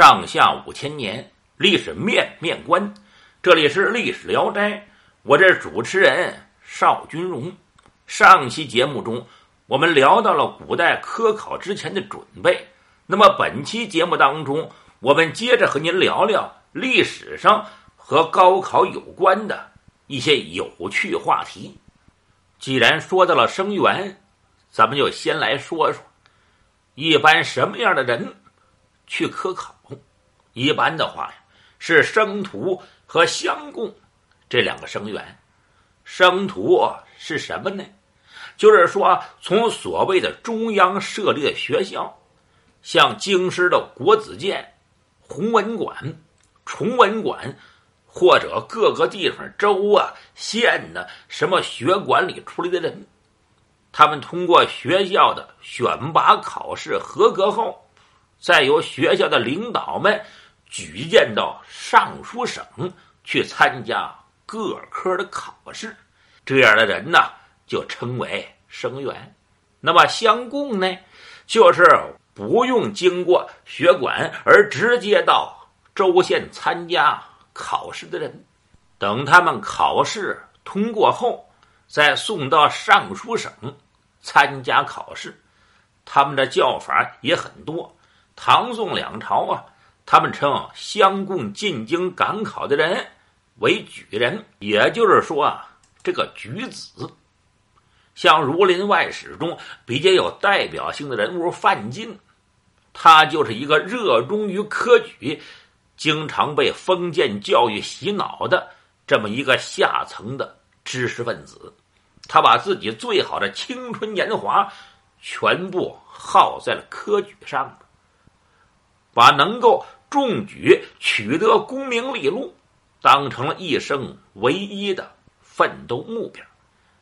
上下五千年，历史面面观。这里是历史聊斋，我这主持人邵军荣。上期节目中，我们聊到了古代科考之前的准备。那么本期节目当中，我们接着和您聊聊历史上和高考有关的一些有趣话题。既然说到了生源，咱们就先来说说，一般什么样的人去科考？一般的话呀，是生徒和乡贡这两个生源。生徒是什么呢？就是说，从所谓的中央设立的学校，像京师的国子监、弘文馆、崇文馆，或者各个地方州啊、县的什么学馆里出来的人，他们通过学校的选拔考试合格后，再由学校的领导们。举荐到尚书省去参加各科的考试，这样的人呢就称为生员。那么乡贡呢，就是不用经过学馆而直接到州县参加考试的人。等他们考试通过后，再送到尚书省参加考试。他们的叫法也很多，唐宋两朝啊。他们称相共进京赶考的人为举人，也就是说啊，这个举子，像《儒林外史》中比较有代表性的人物范进，他就是一个热衷于科举、经常被封建教育洗脑的这么一个下层的知识分子。他把自己最好的青春年华全部耗在了科举上把能够。中举取得功名利禄，当成了一生唯一的奋斗目标。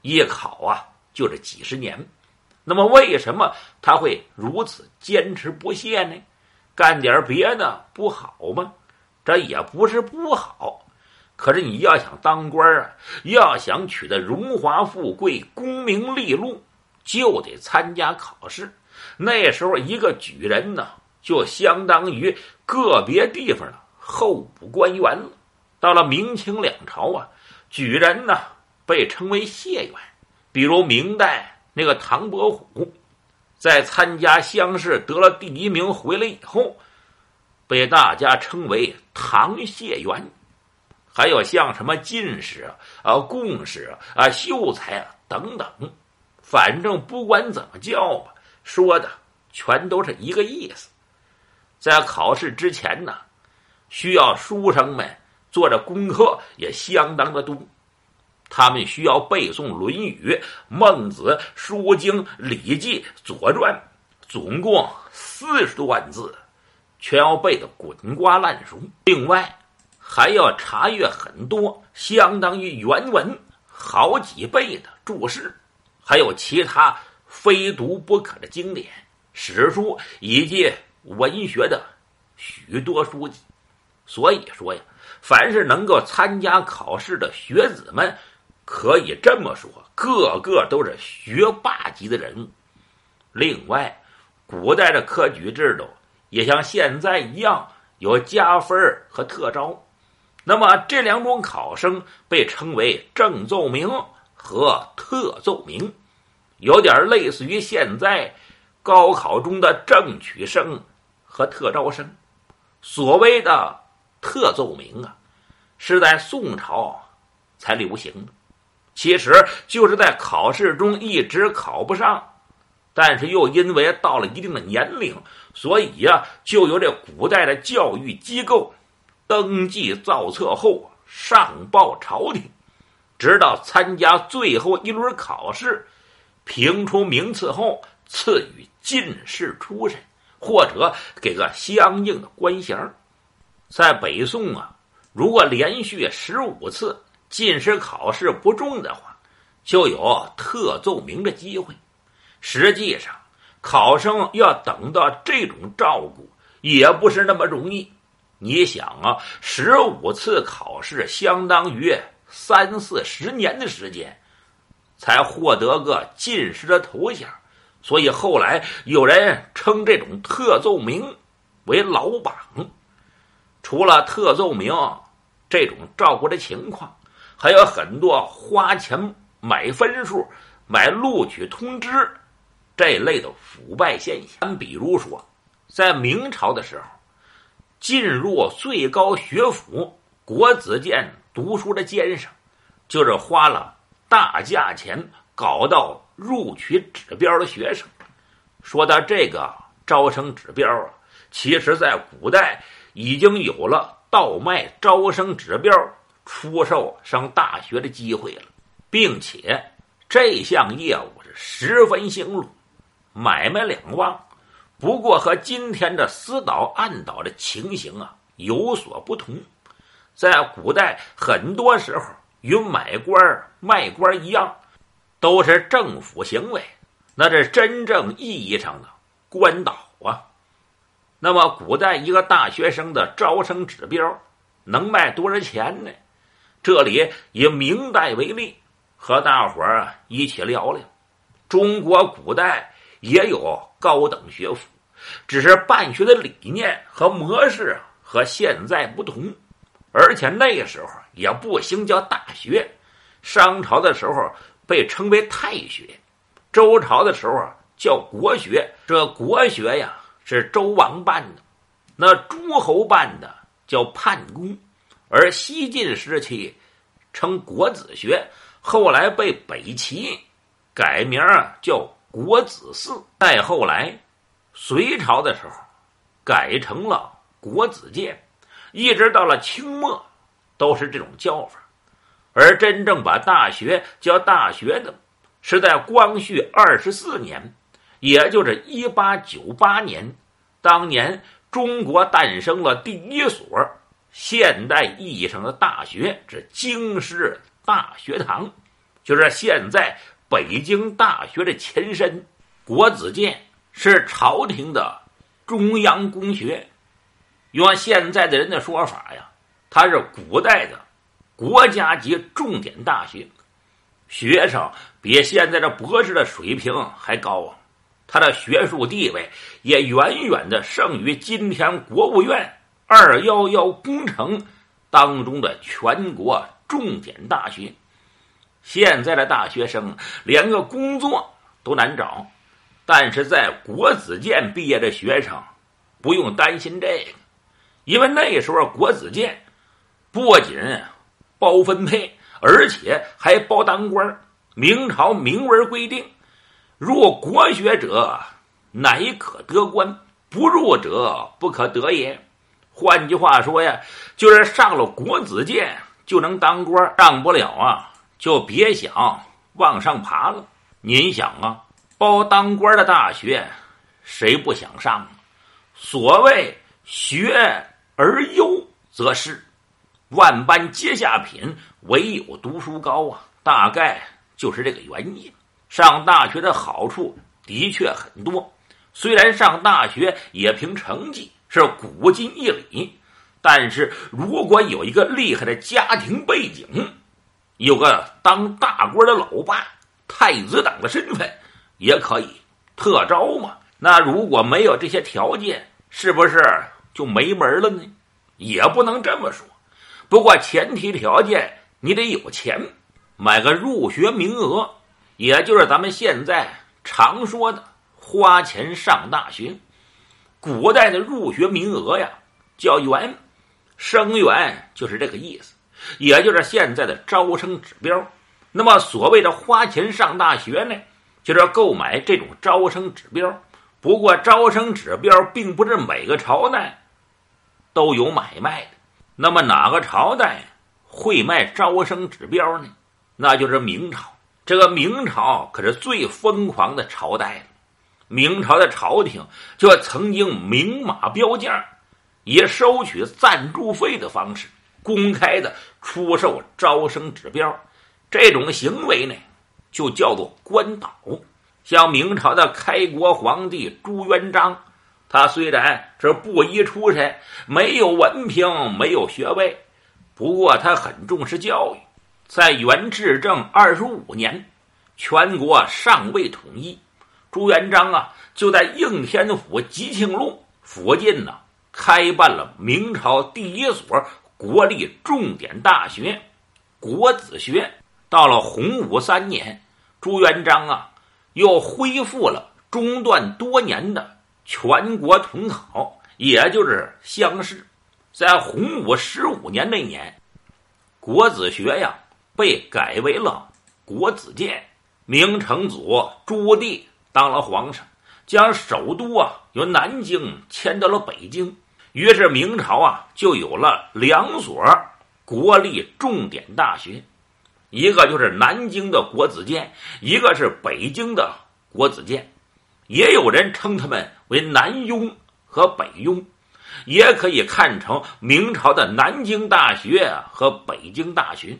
一考啊，就是几十年。那么，为什么他会如此坚持不懈呢？干点别的不好吗？这也不是不好。可是你要想当官啊，要想取得荣华富贵、功名利禄，就得参加考试。那时候，一个举人呢。就相当于个别地方的候补官员了。到了明清两朝啊，举人呢被称为解元。比如明代那个唐伯虎，在参加乡试得了第一名回来以后，被大家称为唐解元。还有像什么进士啊、啊贡士啊、秀才啊等等，反正不管怎么叫吧，说的全都是一个意思。在考试之前呢，需要书生们做的功课也相当的多，他们需要背诵《论语》《孟子》《书经》《礼记》《左传》，总共四十多万字，全要背得滚瓜烂熟。另外，还要查阅很多相当于原文好几倍的注释，还有其他非读不可的经典、史书以及。文学的许多书籍，所以说呀，凡是能够参加考试的学子们，可以这么说，个个都是学霸级的人物。另外，古代的科举制度也像现在一样有加分和特招，那么这两种考生被称为正奏名和特奏名，有点类似于现在高考中的正取生。和特招生，所谓的特奏名啊，是在宋朝才流行的。其实就是在考试中一直考不上，但是又因为到了一定的年龄，所以呀，就由这古代的教育机构登记造册后上报朝廷，直到参加最后一轮考试，评出名次后赐予进士出身。或者给个相应的官衔在北宋啊，如果连续十五次进士考试不中的话，就有特奏名的机会。实际上，考生要等到这种照顾也不是那么容易。你想啊，十五次考试相当于三四十年的时间，才获得个进士的头衔。所以后来有人称这种特奏名为“老榜”，除了特奏明这种照顾的情况，还有很多花钱买分数、买录取通知这类的腐败现象。比如说，在明朝的时候，进入最高学府国子监读书的监生，就是花了大价钱搞到录取指标的学生。说到这个招生指标啊，其实在古代已经有了倒卖招生指标出售上大学的机会了，并且这项业务是十分兴隆，买卖两旺。不过和今天的私倒暗倒的情形啊有所不同，在古代很多时候与买官卖官一样，都是政府行为。那这真正意义上的官倒啊，那么古代一个大学生的招生指标能卖多少钱呢？这里以明代为例，和大伙儿一起聊聊。中国古代也有高等学府，只是办学的理念和模式和现在不同，而且那时候也不兴叫大学。商朝的时候被称为太学。周朝的时候啊，叫国学。这国学呀是周王办的，那诸侯办的叫判公，而西晋时期称国子学，后来被北齐改名叫国子寺。再后来，隋朝的时候改成了国子监，一直到了清末都是这种叫法。而真正把大学叫大学的。是在光绪二十四年，也就是一八九八年，当年中国诞生了第一所现代意义上的大学，是京师大学堂，就是现在北京大学的前身。国子监是朝廷的中央公学，用现在的人的说法呀，它是古代的国家级重点大学。学生比现在这博士的水平还高啊，他的学术地位也远远的胜于今天国务院“二幺幺”工程当中的全国重点大学。现在的大学生连个工作都难找，但是在国子监毕业的学生不用担心这个，因为那时候国子监不仅包分配。而且还包当官明朝明文规定，入国学者乃可得官，不入者不可得也。换句话说呀，就是上了国子监就能当官，上不了啊，就别想往上爬了。您想啊，包当官的大学，谁不想上？所谓学而优则仕。万般皆下品，唯有读书高啊！大概就是这个原因。上大学的好处的确很多，虽然上大学也凭成绩是古今一理，但是如果有一个厉害的家庭背景，有个当大官的老爸，太子党的身份，也可以特招嘛。那如果没有这些条件，是不是就没门了呢？也不能这么说。不过前提条件，你得有钱，买个入学名额，也就是咱们现在常说的花钱上大学。古代的入学名额呀，叫元，生源就是这个意思，也就是现在的招生指标。那么所谓的花钱上大学呢，就是购买这种招生指标。不过招生指标并不是每个朝代都有买卖的。那么哪个朝代会卖招生指标呢？那就是明朝。这个明朝可是最疯狂的朝代了。明朝的朝廷就曾经明码标价，以收取赞助费的方式公开的出售招生指标。这种行为呢，就叫做官倒。像明朝的开国皇帝朱元璋。他虽然是布衣出身，没有文凭，没有学位，不过他很重视教育。在元至正二十五年，全国尚未统一，朱元璋啊就在应天府吉庆路附近呢开办了明朝第一所国立重点大学——国子学。到了洪武三年，朱元璋啊，又恢复了中断多年的全国统考，也就是乡试。在洪武十五年那年，国子学呀被改为了国子监。明成祖朱棣当了皇上，将首都啊由南京迁到了北京。于是明朝啊就有了两所国立重点大学，一个就是南京的国子监，一个是北京的国子监。也有人称他们为南雍和北雍，也可以看成明朝的南京大学和北京大学。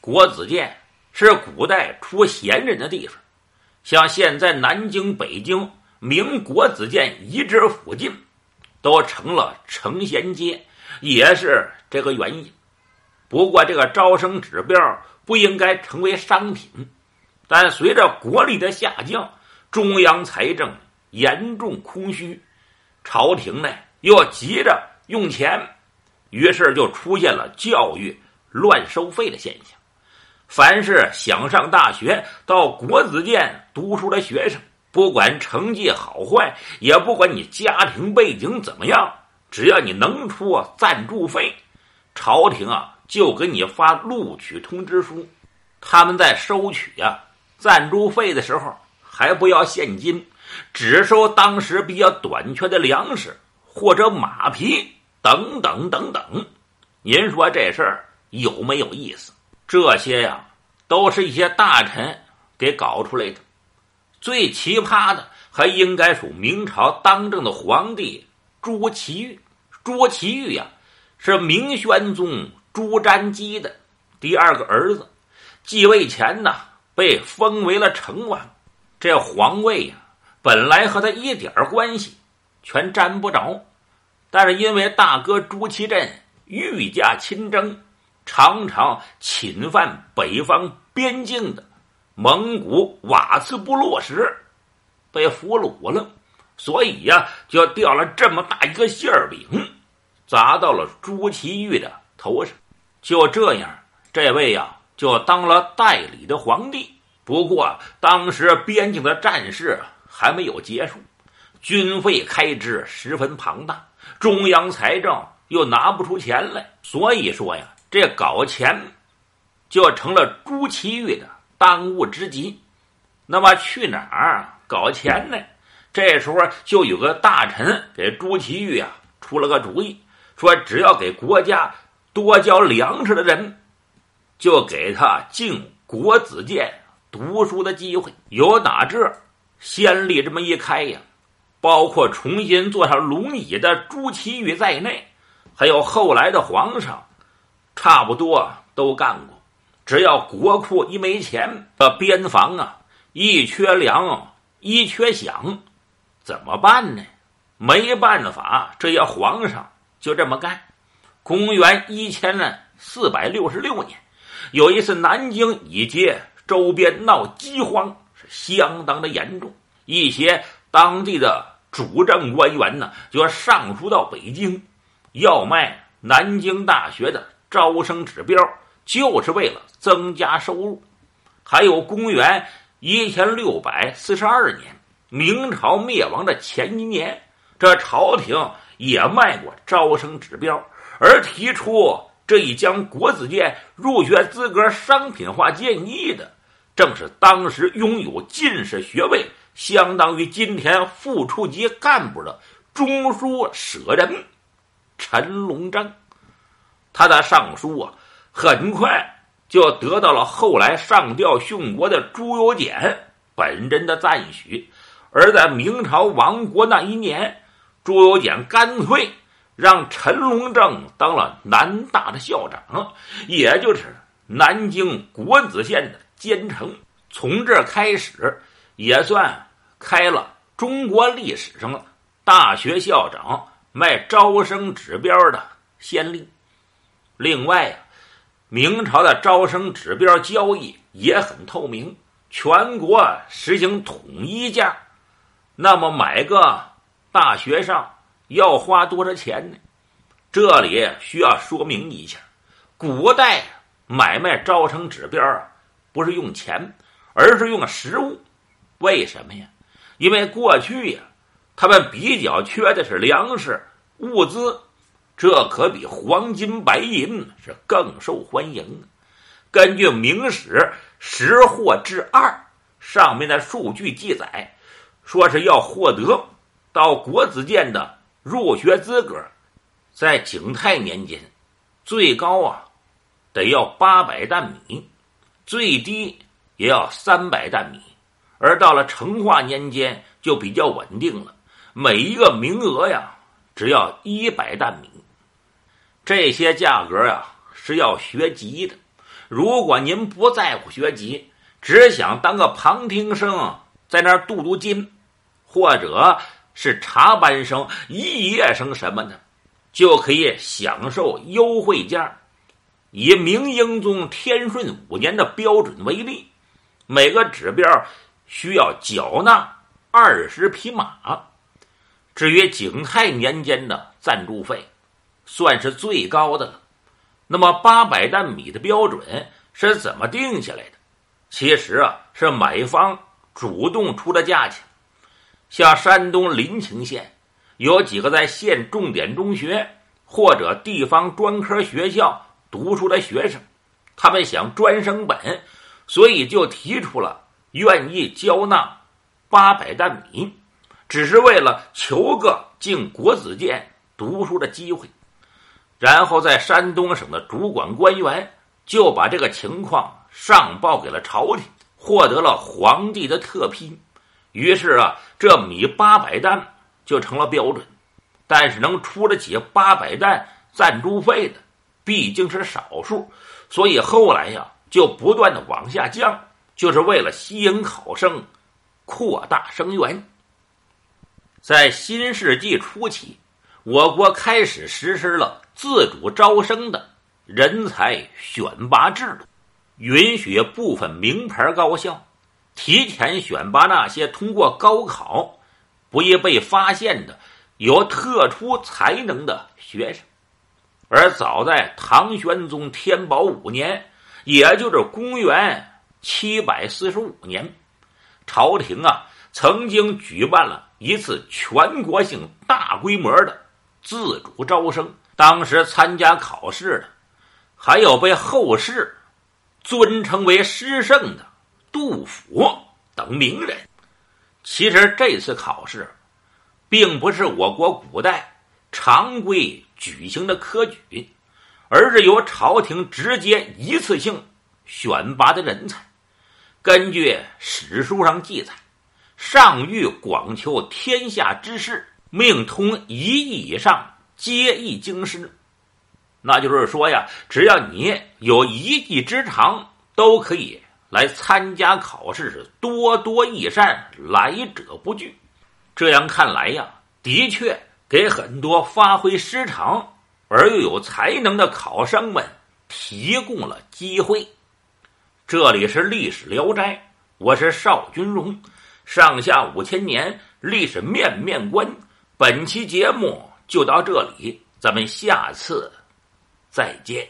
国子监。是古代出贤人的地方，像现在南京、北京明国子监遗址附近，都成了成贤街，也是这个原因。不过，这个招生指标不应该成为商品。但随着国力的下降，中央财政严重空虚，朝廷呢又急着用钱，于是就出现了教育乱收费的现象。凡是想上大学、到国子监读书的学生，不管成绩好坏，也不管你家庭背景怎么样，只要你能出赞助费，朝廷啊就给你发录取通知书。他们在收取呀赞助费的时候，还不要现金，只收当时比较短缺的粮食或者马匹等等等等。您说这事儿有没有意思？这些呀，都是一些大臣给搞出来的。最奇葩的，还应该属明朝当政的皇帝朱祁钰。朱祁钰呀，是明宣宗朱瞻基的第二个儿子。继位前呢，被封为了成王。这皇位呀，本来和他一点关系全沾不着，但是因为大哥朱祁镇御驾亲征。常常侵犯北方边境的蒙古瓦茨部落时，被俘虏了，所以呀，就掉了这么大一个馅饼，砸到了朱祁钰的头上。就这样，这位呀，就当了代理的皇帝。不过，当时边境的战事还没有结束，军费开支十分庞大，中央财政又拿不出钱来，所以说呀。这搞钱就成了朱祁钰的当务之急。那么去哪儿搞钱呢？这时候就有个大臣给朱祁钰啊出了个主意，说只要给国家多交粮食的人，就给他进国子监读书的机会。有打这先例这么一开呀，包括重新坐上龙椅的朱祁钰在内，还有后来的皇上。差不多都干过，只要国库一没钱，这边防啊一缺粮一缺饷，怎么办呢？没办法，这些皇上就这么干。公元一千四百六十六年，有一次南京以及周边闹饥荒，是相当的严重。一些当地的主政官员呢，就上书到北京，要卖南京大学的。招生指标就是为了增加收入。还有公元一千六百四十二年，明朝灭亡的前一年，这朝廷也卖过招生指标，而提出这一将国子监入学资格商品化建议的，正是当时拥有进士学位，相当于今天副处级干部的中书舍人陈龙章。他的上书啊，很快就得到了后来上吊殉国的朱由检本人的赞许。而在明朝亡国那一年，朱由检干脆让陈龙正当了南大的校长，也就是南京国子监的兼程。从这开始，也算开了中国历史上大学校长卖招生指标的先例。另外啊，明朝的招生指标交易也很透明，全国实行统一价。那么买个大学上要花多少钱呢？这里需要说明一下，古代买卖招生指标啊，不是用钱，而是用食物。为什么呀？因为过去呀，他们比较缺的是粮食物资，这可比黄金白银是更受欢迎。根据《明史·识货志二》上面的数据记载，说是要获得到国子监的入学资格。在景泰年间，最高啊得要八百担米，最低也要三百担米。而到了成化年间就比较稳定了，每一个名额呀只要一百担米。这些价格呀是要学籍的。如果您不在乎学籍，只想当个旁听生，在那儿镀镀金，或者是插班生、肄业生什么的。就可以享受优惠价。以明英宗天顺五年的标准为例，每个指标需要缴纳二十匹马。至于景泰年间的赞助费，算是最高的了。那么八百担米的标准是怎么定下来的？其实啊，是买方主动出的价钱。像山东临清县。有几个在县重点中学或者地方专科学校读书的学生，他们想专升本，所以就提出了愿意交纳八百担米，只是为了求个进国子监读书的机会。然后在山东省的主管官员就把这个情况上报给了朝廷，获得了皇帝的特批。于是啊，这米八百担。就成了标准，但是能出得起八百担赞助费的毕竟是少数，所以后来呀就不断的往下降，就是为了吸引考生，扩大生源。在新世纪初期，我国开始实施了自主招生的人才选拔制度，允许部分名牌高校提前选拔那些通过高考。不易被发现的有特殊才能的学生，而早在唐玄宗天宝五年，也就是公元七百四十五年，朝廷啊曾经举办了一次全国性大规模的自主招生。当时参加考试的，还有被后世尊称为诗圣的杜甫等名人。其实这次考试，并不是我国古代常规举行的科举，而是由朝廷直接一次性选拔的人才。根据史书上记载，上欲广求天下之士，命通一亿以上，皆艺经师。那就是说呀，只要你有一技之长，都可以。来参加考试是多多益善，来者不拒。这样看来呀，的确给很多发挥失常而又有才能的考生们提供了机会。这里是历史聊斋，我是邵军荣，上下五千年历史面面观。本期节目就到这里，咱们下次再见。